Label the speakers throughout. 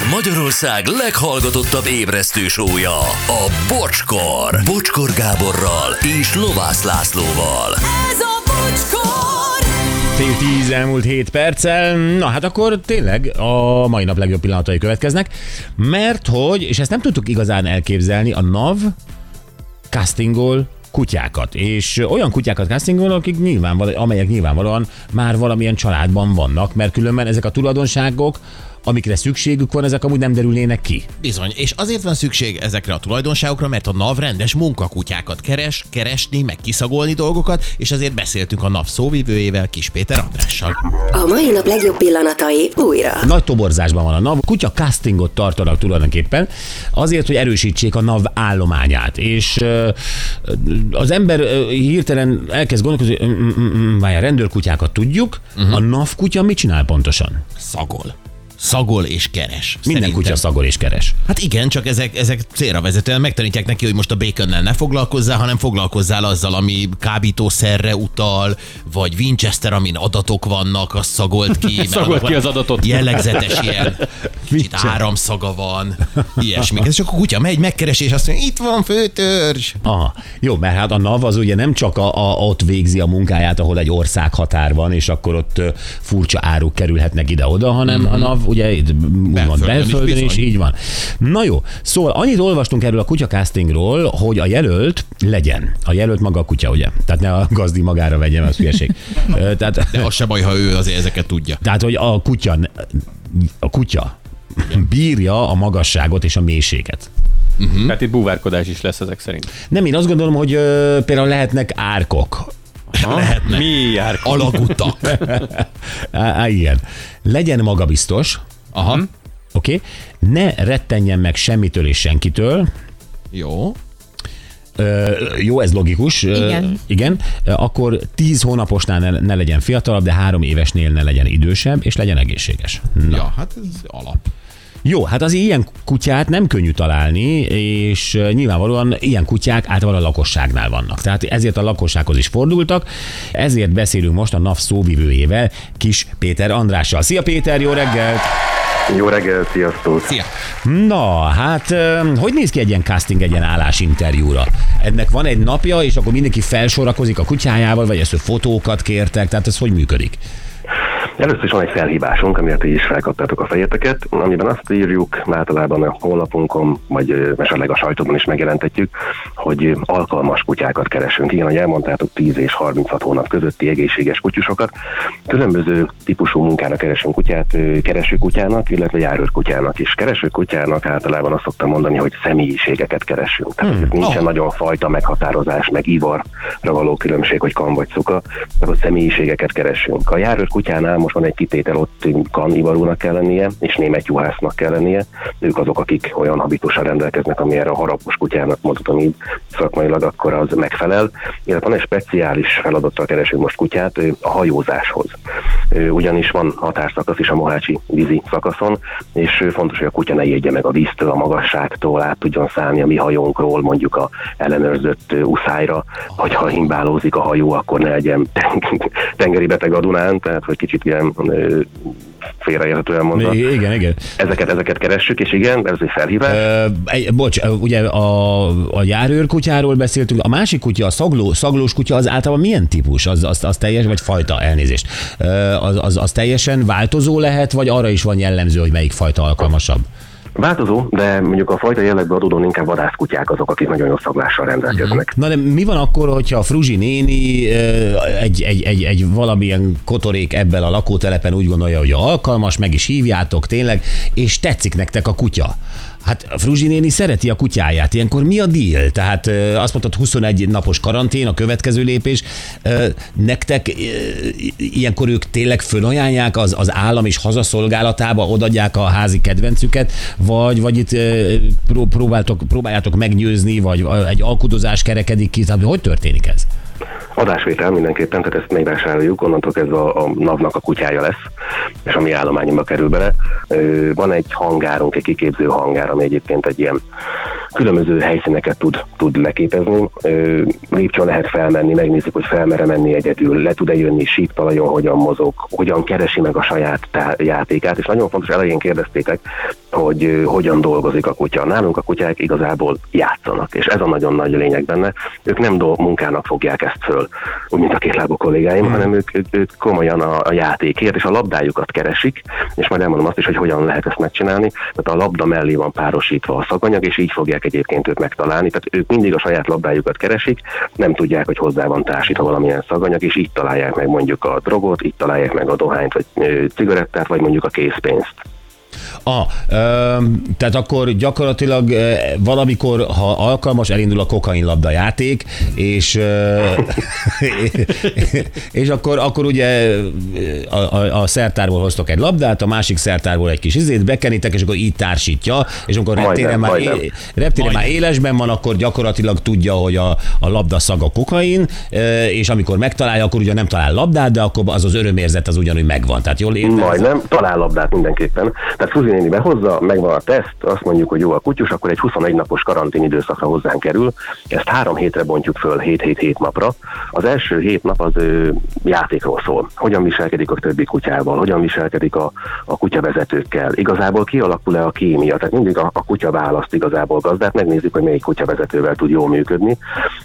Speaker 1: Ez Magyarország leghallgatottabb ébresztő sója, a Bocskor. Bocskor Gáborral és Lovász Lászlóval.
Speaker 2: Ez a bocskor!
Speaker 3: Fél tíz elmúlt 7 perccel. Na hát akkor tényleg a mai nap legjobb pillanatai következnek, mert hogy, és ezt nem tudtuk igazán elképzelni, a NAV castingol kutyákat, és olyan kutyákat castingol, akik nyilvánvalóan, amelyek nyilvánvalóan már valamilyen családban vannak, mert különben ezek a tulajdonságok, amikre szükségük van, ezek amúgy nem derülnének ki.
Speaker 4: Bizony, és azért van szükség ezekre a tulajdonságokra, mert a NAV rendes munkakutyákat keres, keresni, meg kiszagolni dolgokat, és azért beszéltünk a NAV szóvivőjével, Kis Péter Andrással.
Speaker 5: A mai nap legjobb pillanatai újra.
Speaker 3: Nagy toborzásban van a NAV, kutya castingot tartanak tulajdonképpen, azért, hogy erősítsék a NAV állományát, és az ember hirtelen elkezd gondolkozni, hogy mm, mm, mm, várjál, rendőrkutyákat tudjuk, uh-huh. a NAV kutya mit csinál pontosan?
Speaker 4: Szagol. Szagol és keres.
Speaker 3: Minden
Speaker 4: Szerintem.
Speaker 3: kutya szagol és keres.
Speaker 4: Hát igen, csak ezek, ezek célra vezetően megtanítják neki, hogy most a baconnel ne foglalkozzál, hanem foglalkozzál azzal, ami kábítószerre utal, vagy Winchester, amin adatok vannak, azt szagolt ki.
Speaker 6: Szagolt ki az adatot.
Speaker 4: Jellegzetes ilyen, kicsit áramszaga van, ilyesmi. És akkor a kutya megy, megkeresi, és azt mondja, itt van főtörzs.
Speaker 3: Aha, jó, mert hát a NAV az ugye nem csak a, a, ott végzi a munkáját, ahol egy országhatár van, és akkor ott furcsa áruk kerülhetnek ide-oda, hanem mm-hmm. a NAV ugye itt úgymond
Speaker 4: Belföldön is
Speaker 3: így van. Na jó, szóval annyit olvastunk erről a kutya castingról, hogy a jelölt legyen. A jelölt maga a kutya, ugye? Tehát ne a gazdi magára vegyen, az hülyeség. Tehát,
Speaker 4: De az se baj, ha ő azért ezeket tudja.
Speaker 3: tehát, hogy a kutya, a kutya bírja a magasságot és a mélységet.
Speaker 6: Tehát itt búvárkodás is lesz ezek szerint.
Speaker 3: Nem, én azt gondolom, hogy ö, például lehetnek árkok.
Speaker 4: Lehetne.
Speaker 6: Mi jár?
Speaker 4: Alagutak.
Speaker 3: Á, á, igen. Legyen magabiztos,
Speaker 4: Aha.
Speaker 3: oké? Okay? Ne rettenjen meg semmitől és senkitől.
Speaker 4: Jó.
Speaker 3: Ö, jó, ez logikus. Ö,
Speaker 2: Igen.
Speaker 3: igen. Akkor 10 hónaposnál ne, ne legyen fiatalabb, de három évesnél ne legyen idősebb, és legyen egészséges. Na.
Speaker 4: Ja, hát ez alap.
Speaker 3: Jó, hát az ilyen kutyát nem könnyű találni, és nyilvánvalóan ilyen kutyák általában a lakosságnál vannak. Tehát ezért a lakossághoz is fordultak, ezért beszélünk most a NAV szóvivőjével, Kis Péter Andrással. Szia Péter, jó reggelt!
Speaker 7: Jó reggel, sziasztok!
Speaker 4: Szia.
Speaker 3: Na, hát hogy néz ki egy ilyen casting, egy ilyen állásinterjúra? Ennek van egy napja, és akkor mindenki felsorakozik a kutyájával, vagy ezt fotókat kértek, tehát ez hogy működik?
Speaker 7: Először is van egy felhívásunk, amiért így is felkaptátok a fejeteket, amiben azt írjuk, általában a honlapunkon, vagy esetleg a sajtóban is megjelentetjük, hogy alkalmas kutyákat keresünk. Igen, ahogy elmondtátok, 10 és 36 hónap közötti egészséges kutyusokat. Különböző típusú munkára keresünk kutyát, ö, kereső kutyának, illetve járőr kutyának is. Kereső kutyának általában azt szoktam mondani, hogy személyiségeket keresünk. Tehát hmm. nincsen
Speaker 4: Oh.
Speaker 7: nagyon fajta meghatározás, meg ivarra való különbség, hogy kan vagy szuka, akkor személyiségeket keresünk. A járőr kutyánál most van egy kitétel, ott kan ivarúnak kell lennie, és német juhásznak kell lennie. Ők azok, akik olyan habitussal rendelkeznek, ami erre a harapos kutyának mondhatom így szakmailag, akkor az megfelel. Illetve van egy speciális feladattal keresünk most kutyát a hajózáshoz. Ugyanis van határszakasz is a Mohácsi vízi szakaszon, és fontos, hogy a kutya ne jegye meg a víztől, a magasságtól, át tudjon szállni a mi hajónkról, mondjuk a ellenőrzött uszályra, vagy ha himbálózik a hajó, akkor ne legyen ten- tengeri beteg a Dunán, tehát hogy kicsit ilyen ö, félreérhetően mondva.
Speaker 3: Igen, igen.
Speaker 7: Ezeket, ezeket keressük, és igen, ez egy felhívás.
Speaker 3: Ö, bocs, ugye a, a járőr kutyáról beszéltünk, a másik kutya, a szagló, szaglós kutya az általában milyen típus? Az, az, az teljes, vagy fajta elnézést? Az, az, az teljesen változó lehet, vagy arra is van jellemző, hogy melyik fajta alkalmasabb?
Speaker 7: Változó, de mondjuk a fajta jellegből adódóan inkább vadászkutyák azok, akik nagyon jó szaglással rendelkeznek.
Speaker 3: Na de mi van akkor, hogyha a Fruzsi néni egy, egy, egy, egy valamilyen kotorék ebben a lakótelepen úgy gondolja, hogy alkalmas, meg is hívjátok tényleg, és tetszik nektek a kutya? Hát a Fruzsi néni szereti a kutyáját, ilyenkor mi a deal? Tehát azt mondtad 21 napos karantén, a következő lépés. Nektek ilyenkor ők tényleg fölajánlják az, az állam és hazaszolgálatába, odadják a házi kedvencüket, vagy, vagy itt próbáltok, próbáljátok meggyőzni, vagy egy alkudozás kerekedik ki, tehát hogy történik ez?
Speaker 7: Adásvétel mindenképpen, tehát ezt megvásároljuk, onnantól kezdve a, a NAV-nak a kutyája lesz, és a mi állományunkba kerül bele. Van egy hangárunk, egy kiképző hangár, ami egyébként egy ilyen különböző helyszíneket tud, tud leképezni. Lépcsőn lehet felmenni, megnézzük, hogy felmere menni egyedül, le tud-e jönni síptalajon, hogyan mozog, hogyan keresi meg a saját tá- játékát, és nagyon fontos, elején kérdeztétek, hogy hogyan dolgozik a kutya. Nálunk a kutyák igazából játszanak, és ez a nagyon nagy lényeg benne. Ők nem dolg munkának fogják ezt föl, úgy mint a kétlábú kollégáim, hmm. hanem ők, ők, ők komolyan a, a játékért és a labdájukat keresik, és majd elmondom azt is, hogy hogyan lehet ezt megcsinálni. Tehát a labda mellé van párosítva a szaganyag, és így fogják egyébként őt megtalálni. Tehát ők mindig a saját labdájukat keresik, nem tudják, hogy hozzá van társítva valamilyen szaganyag, és így találják meg mondjuk a drogot, így találják meg a dohányt, vagy cigarettát, vagy mondjuk a készpénzt.
Speaker 3: Ah, ö, tehát akkor gyakorlatilag ö, valamikor, ha alkalmas, elindul a kokainlabda játék, és, ö, és akkor, akkor ugye a, a, a szertárból hoztok egy labdát, a másik szertárból egy kis izét, bekenitek, és akkor így társítja, és amikor reptéren, már,
Speaker 7: majdnem.
Speaker 3: é, reptéren már élesben van, akkor gyakorlatilag tudja, hogy a, a labda szaga kokain, és amikor megtalálja, akkor ugye nem talál labdát, de akkor az az örömérzet az ugyanúgy megvan. Tehát jól értem?
Speaker 7: Majdnem, talál labdát mindenképpen. Tehát Fuzi néni behozza, megvan a teszt, azt mondjuk, hogy jó a kutyus, akkor egy 21 napos karantén időszakra hozzánk kerül. Ezt három hétre bontjuk föl, 7-7-7 napra. Az első hét nap az ő, játékról szól. Hogyan viselkedik a többi kutyával, hogyan viselkedik a, a kutyavezetőkkel. Igazából kialakul-e a kémia, tehát mindig a, a kutya választ igazából gazdát, megnézzük, hogy melyik kutyavezetővel tud jól működni.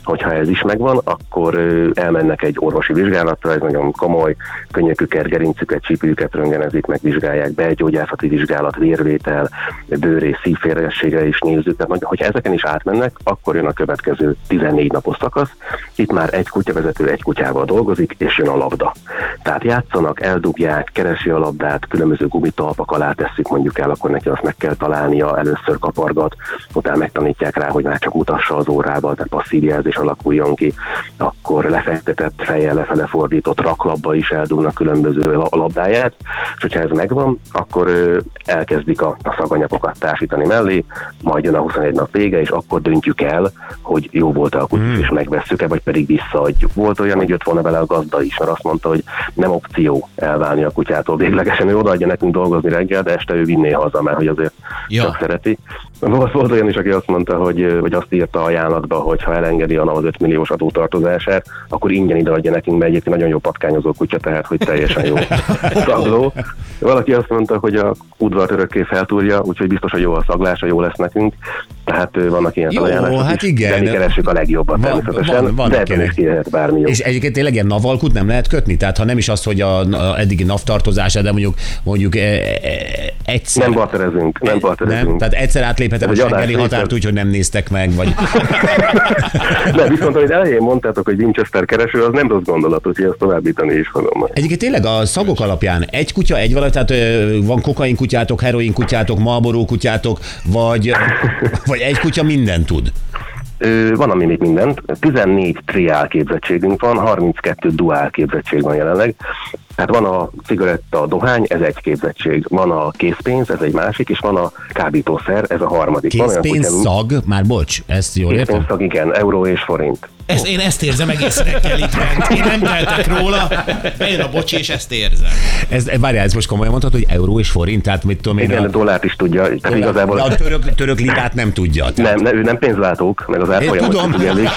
Speaker 7: Hogyha ez is megvan, akkor elmennek egy orvosi vizsgálatra, ez nagyon komoly, könnyeküket, gerincüket, csípőjüket röngenezik, megvizsgálják, belgyógyászati vizsgálat, vérvétel, bőrész, szívférgessége is nézzük. Tehát, hogyha ezeken is átmennek, akkor jön a következő 14 napos szakasz. Itt már egy kutyavezető egy kutyával dolgozik, és jön a labda. Tehát játszanak, eldugják, keresi a labdát, különböző gumitalpak alá tesszük mondjuk el, akkor neki azt meg kell találnia, először kapargat, utána megtanítják rá, hogy már csak mutassa az órával, tehát passzív jelzés alakuljon ki, akkor lefektetett fejjel lefele fordított raklapba is eldugnak különböző la- labdáját, és hogyha ez megvan, akkor elkezdik a, a szaganyagokat társítani mellé, majd jön a 21 nap vége, és akkor döntjük el, hogy jó volt a kutya, és megvesszük-e, vagy pedig visszaadjuk. Volt olyan, hogy jött volna vele a gazda is, mert azt mondta, hogy nem opció elválni a kutyától véglegesen, ő odaadja nekünk dolgozni reggel, de este ő vinné haza, mert hogy azért
Speaker 4: Ja.
Speaker 7: csak szereti. Volt, volt olyan is, aki azt mondta, hogy, hogy azt írta ajánlatba, hogy ha elengedi a NAV az 5 milliós adótartozását, akkor ingyen ideadja nekünk, mert egyébként nagyon jó patkányozó kutya, tehát hogy teljesen jó szagló. Valaki azt mondta, hogy a udvart örökké feltúrja, úgyhogy biztos, hogy jó a szaglása, jó lesz nekünk. Tehát vannak ilyen
Speaker 3: Jó,
Speaker 7: ajánlások
Speaker 3: hát
Speaker 7: is,
Speaker 3: igen.
Speaker 7: de mi keressük a legjobbat
Speaker 3: Van-
Speaker 7: természetesen,
Speaker 3: van- vannak
Speaker 7: de ebben is ki lehet bármi jó.
Speaker 3: És egyébként tényleg ilyen navalkut nem lehet kötni? Tehát ha nem is az, hogy a, a eddigi navtartozása, de mondjuk, mondjuk e, e, egyszer...
Speaker 7: Nem barterezünk, nem barterezünk.
Speaker 3: nem? Tehát egyszer átléphetem a
Speaker 7: adás
Speaker 3: határt úgy, hogy nem néztek meg, vagy...
Speaker 7: De viszont, amit elején mondtátok, hogy Winchester kereső, az nem rossz gondolat, úgyhogy ezt továbbítani is fogom. majd.
Speaker 3: Egyébként tényleg a szagok alapján egy kutya, egy valami, tehát van kokain kutyátok, heroin kutyátok, malboró kutyátok, vagy, vagy egy kutya mindent tud.
Speaker 7: Ö, van, ami még mindent. 14 triál képzettségünk van, 32 duál képzettség van jelenleg. Tehát van a cigaretta, a dohány, ez egy képzettség. Van a készpénz, ez egy másik, és van a kábítószer, ez a harmadik. Van olyan
Speaker 3: Készpénz,
Speaker 7: kutya-
Speaker 3: szag, már bocs, ezt jól értem?
Speaker 7: Készpénzszag, igen, euró és forint.
Speaker 4: Ez, én ezt érzem egész reggel itt bent. Én nem teltek róla, bejön a bocsi, és ezt érzem.
Speaker 3: Ez, várjál, ez most komolyan mondhatod, hogy euró és forint, tehát mit tudom én,
Speaker 7: Igen,
Speaker 3: a,
Speaker 7: dollárt is tudja, tehát igazából...
Speaker 3: de a török, török lirát nem tudja.
Speaker 7: Nem, ne, ő nem pénzlátók, meg az árfolyamot
Speaker 3: tudom.
Speaker 7: is figyellik.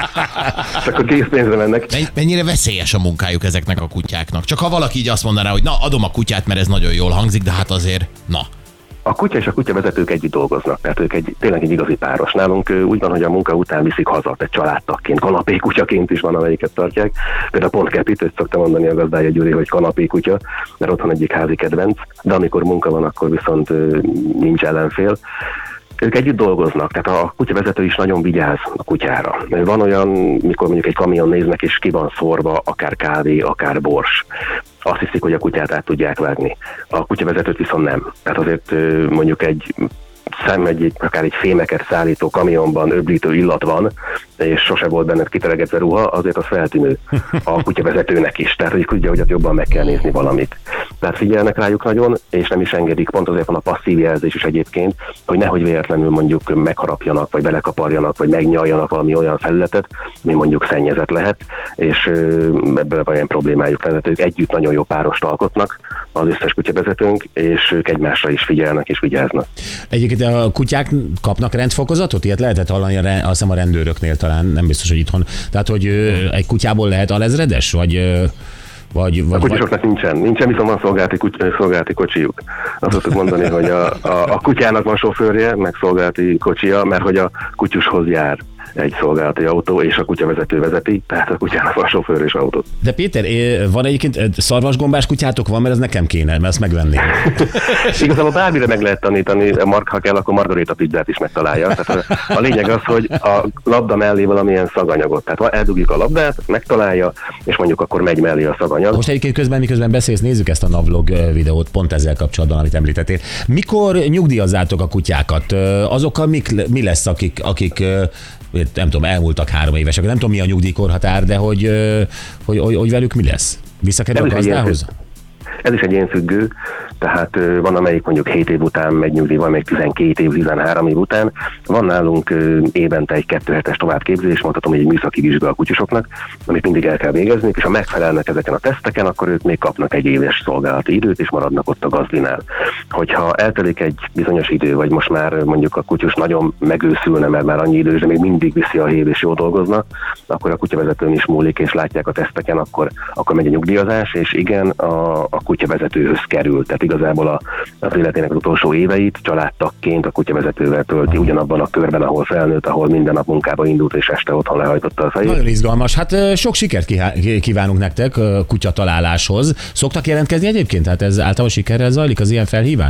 Speaker 7: Csak a készpénzre mennek.
Speaker 4: Men- Mennyire veszélyes a munkájuk ezeknek a kutyáknak? Csak ha valaki így azt mondaná, hogy na, adom a kutyát, mert ez nagyon jól hangzik, de hát azért, na.
Speaker 7: A kutya és a kutyavezetők együtt dolgoznak, tehát ők egy, tényleg egy igazi páros. Nálunk úgy van, hogy a munka után viszik haza, egy családtagként, kanapékutyaként is van, amelyiket tartják. Például pont Kepit, hogy szokta mondani a gazdája Gyuri, hogy kanapékutya, mert otthon egyik házi kedvenc, de amikor munka van, akkor viszont nincs ellenfél. Ők együtt dolgoznak, tehát a kutyavezető is nagyon vigyáz a kutyára. Van olyan, mikor mondjuk egy kamion néznek, és ki van szórva, akár kávé, akár bors azt hiszik, hogy a kutyát át tudják vágni. A kutyavezetőt viszont nem. Tehát azért mondjuk egy szem egy, akár egy fémeket szállító kamionban öblítő illat van, és sose volt benned kiteregetve ruha, azért az feltűnő a kutyavezetőnek is. Tehát, hogy tudja, hogy ott jobban meg kell nézni valamit. Tehát figyelnek rájuk nagyon, és nem is engedik, pont azért van a passzív jelzés is egyébként, hogy nehogy véletlenül mondjuk megharapjanak, vagy belekaparjanak, vagy megnyaljanak valami olyan felületet, ami mondjuk szennyezett lehet, és ebből van ilyen problémájuk. Tehát ők együtt nagyon jó párost alkotnak, az összes kutyavezetőnk, és ők egymásra is figyelnek és vigyáznak.
Speaker 3: Egyébként a kutyák kapnak rendfokozatot? Ilyet lehetett hallani, a azt a rendőröknél talán, nem biztos, hogy itthon. Tehát, hogy egy kutyából lehet alezredes, vagy, ö, Vagy,
Speaker 7: A
Speaker 3: vagy, vagy...
Speaker 7: kutyusoknak nincsen, nincsen, viszont van szolgálati, kuty, szolgálati kocsijuk. Azt szoktuk mondani, hogy a, a, a kutyának van sofőrje, meg szolgálati kocsia, mert hogy a kutyushoz jár egy szolgálati autó, és a kutyavezető vezeti, tehát a kutyának van sofőr és autó.
Speaker 3: De Péter, eh, van egyébként eh, szarvasgombás kutyátok van, mert ez nekem kéne, mert ezt megvenném.
Speaker 7: Igazából bármire meg lehet tanítani, Mark, ha kell, akkor margarita pizzát is megtalálja. Tehát a, a lényeg az, hogy a labda mellé valamilyen szaganyagot. Tehát eldugjuk a labdát, megtalálja, és mondjuk akkor megy mellé a szaganyag.
Speaker 3: Most egyébként közben, miközben beszélsz, nézzük ezt a Navlog eh, videót, pont ezzel kapcsolatban, amit említettél. Mikor nyugdíjazzátok a kutyákat? Eh, Azokkal mik, mi lesz, akik, akik eh, nem tudom, elmúltak három évesek, nem tudom mi a nyugdíjkorhatár, de hogy, hogy, hogy, hogy velük mi lesz? Visszakerül a gazdához?
Speaker 7: Ez is egy ilyen függő, tehát van amelyik mondjuk 7 év után megy nyugdíj, van még 12 év, 13 év után. Van nálunk évente egy 2 hetes továbbképzés, mondhatom, hogy egy műszaki vizsga a kutyusoknak, amit mindig el kell végezni, és ha megfelelnek ezeken a teszteken, akkor ők még kapnak egy éves szolgálati időt, és maradnak ott a gazdinál. Hogyha eltelik egy bizonyos idő, vagy most már mondjuk a kutyus nagyon megőszülne, mert már annyi idős, de még mindig viszi a hév és jól dolgozna, akkor a kutyavezetőn is múlik, és látják a teszteken, akkor, akkor megy a nyugdíjazás, és igen, a, a kutyavezetőhöz kerül. Tehát igazából a, az életének az utolsó éveit családtagként a kutyavezetővel tölti ugyanabban a körben, ahol felnőtt, ahol minden nap munkába indult, és este otthon lehajtotta a fejét.
Speaker 3: Nagyon izgalmas. Hát sok sikert kívánunk nektek kutya találáshoz. Szoktak jelentkezni egyébként? Tehát ez általában sikerrel zajlik az ilyen felhívás?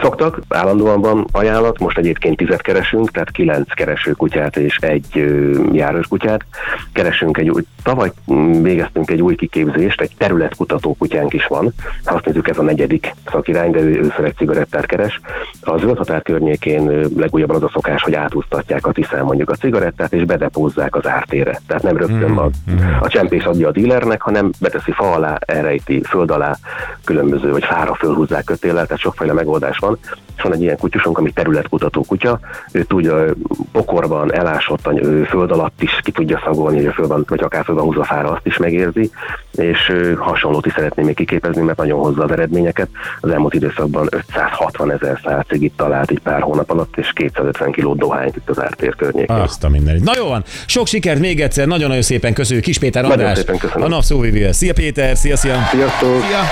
Speaker 7: Szoktak, állandóan van ajánlat, most egyébként tizet keresünk, tehát kilenc kereső kutyát és egy járős kutyát. Keresünk egy új, tavaly mm, végeztünk egy új kiképzést, egy területkutató kutyánk is van. Ha azt nézzük, ez a negyedik szakirány, de ő először egy cigarettát keres. A zöld határ környékén legújabban az a szokás, hogy átúztatják a tisztán mondjuk a cigarettát, és bedepózzák az ártére. Tehát nem rögtön a, a csempész adja a dílernek, hanem beteszi fa alá, elrejti föld alá, különböző, vagy fára fölhúzzák kötéllel, tehát sokféle megoldás van. És van egy ilyen kutyusunk, ami területkutató kutya, ő tudja pokorban, elásottan, ő föld alatt is ki tudja szagolni, hogy a föld van, vagy akár föld van húzva fára, azt is megérzi, és hasonlót is szeretném még kiképezni, mert nagyon hozza az eredményeket. Az elmúlt időszakban 560 ezer szálcigit talált egy pár hónap alatt, és 250 kiló dohányt itt az ártér környékén.
Speaker 3: Azt a mindenit. Na jó van, sok sikert még egyszer, nagyon-nagyon szépen köszönjük. Kis Péter
Speaker 7: Nagyon
Speaker 3: András,
Speaker 7: szépen köszönöm.
Speaker 3: a Napszóvivő. Szia Péter, szia, szia.
Speaker 7: Sziasztok!
Speaker 4: Ja.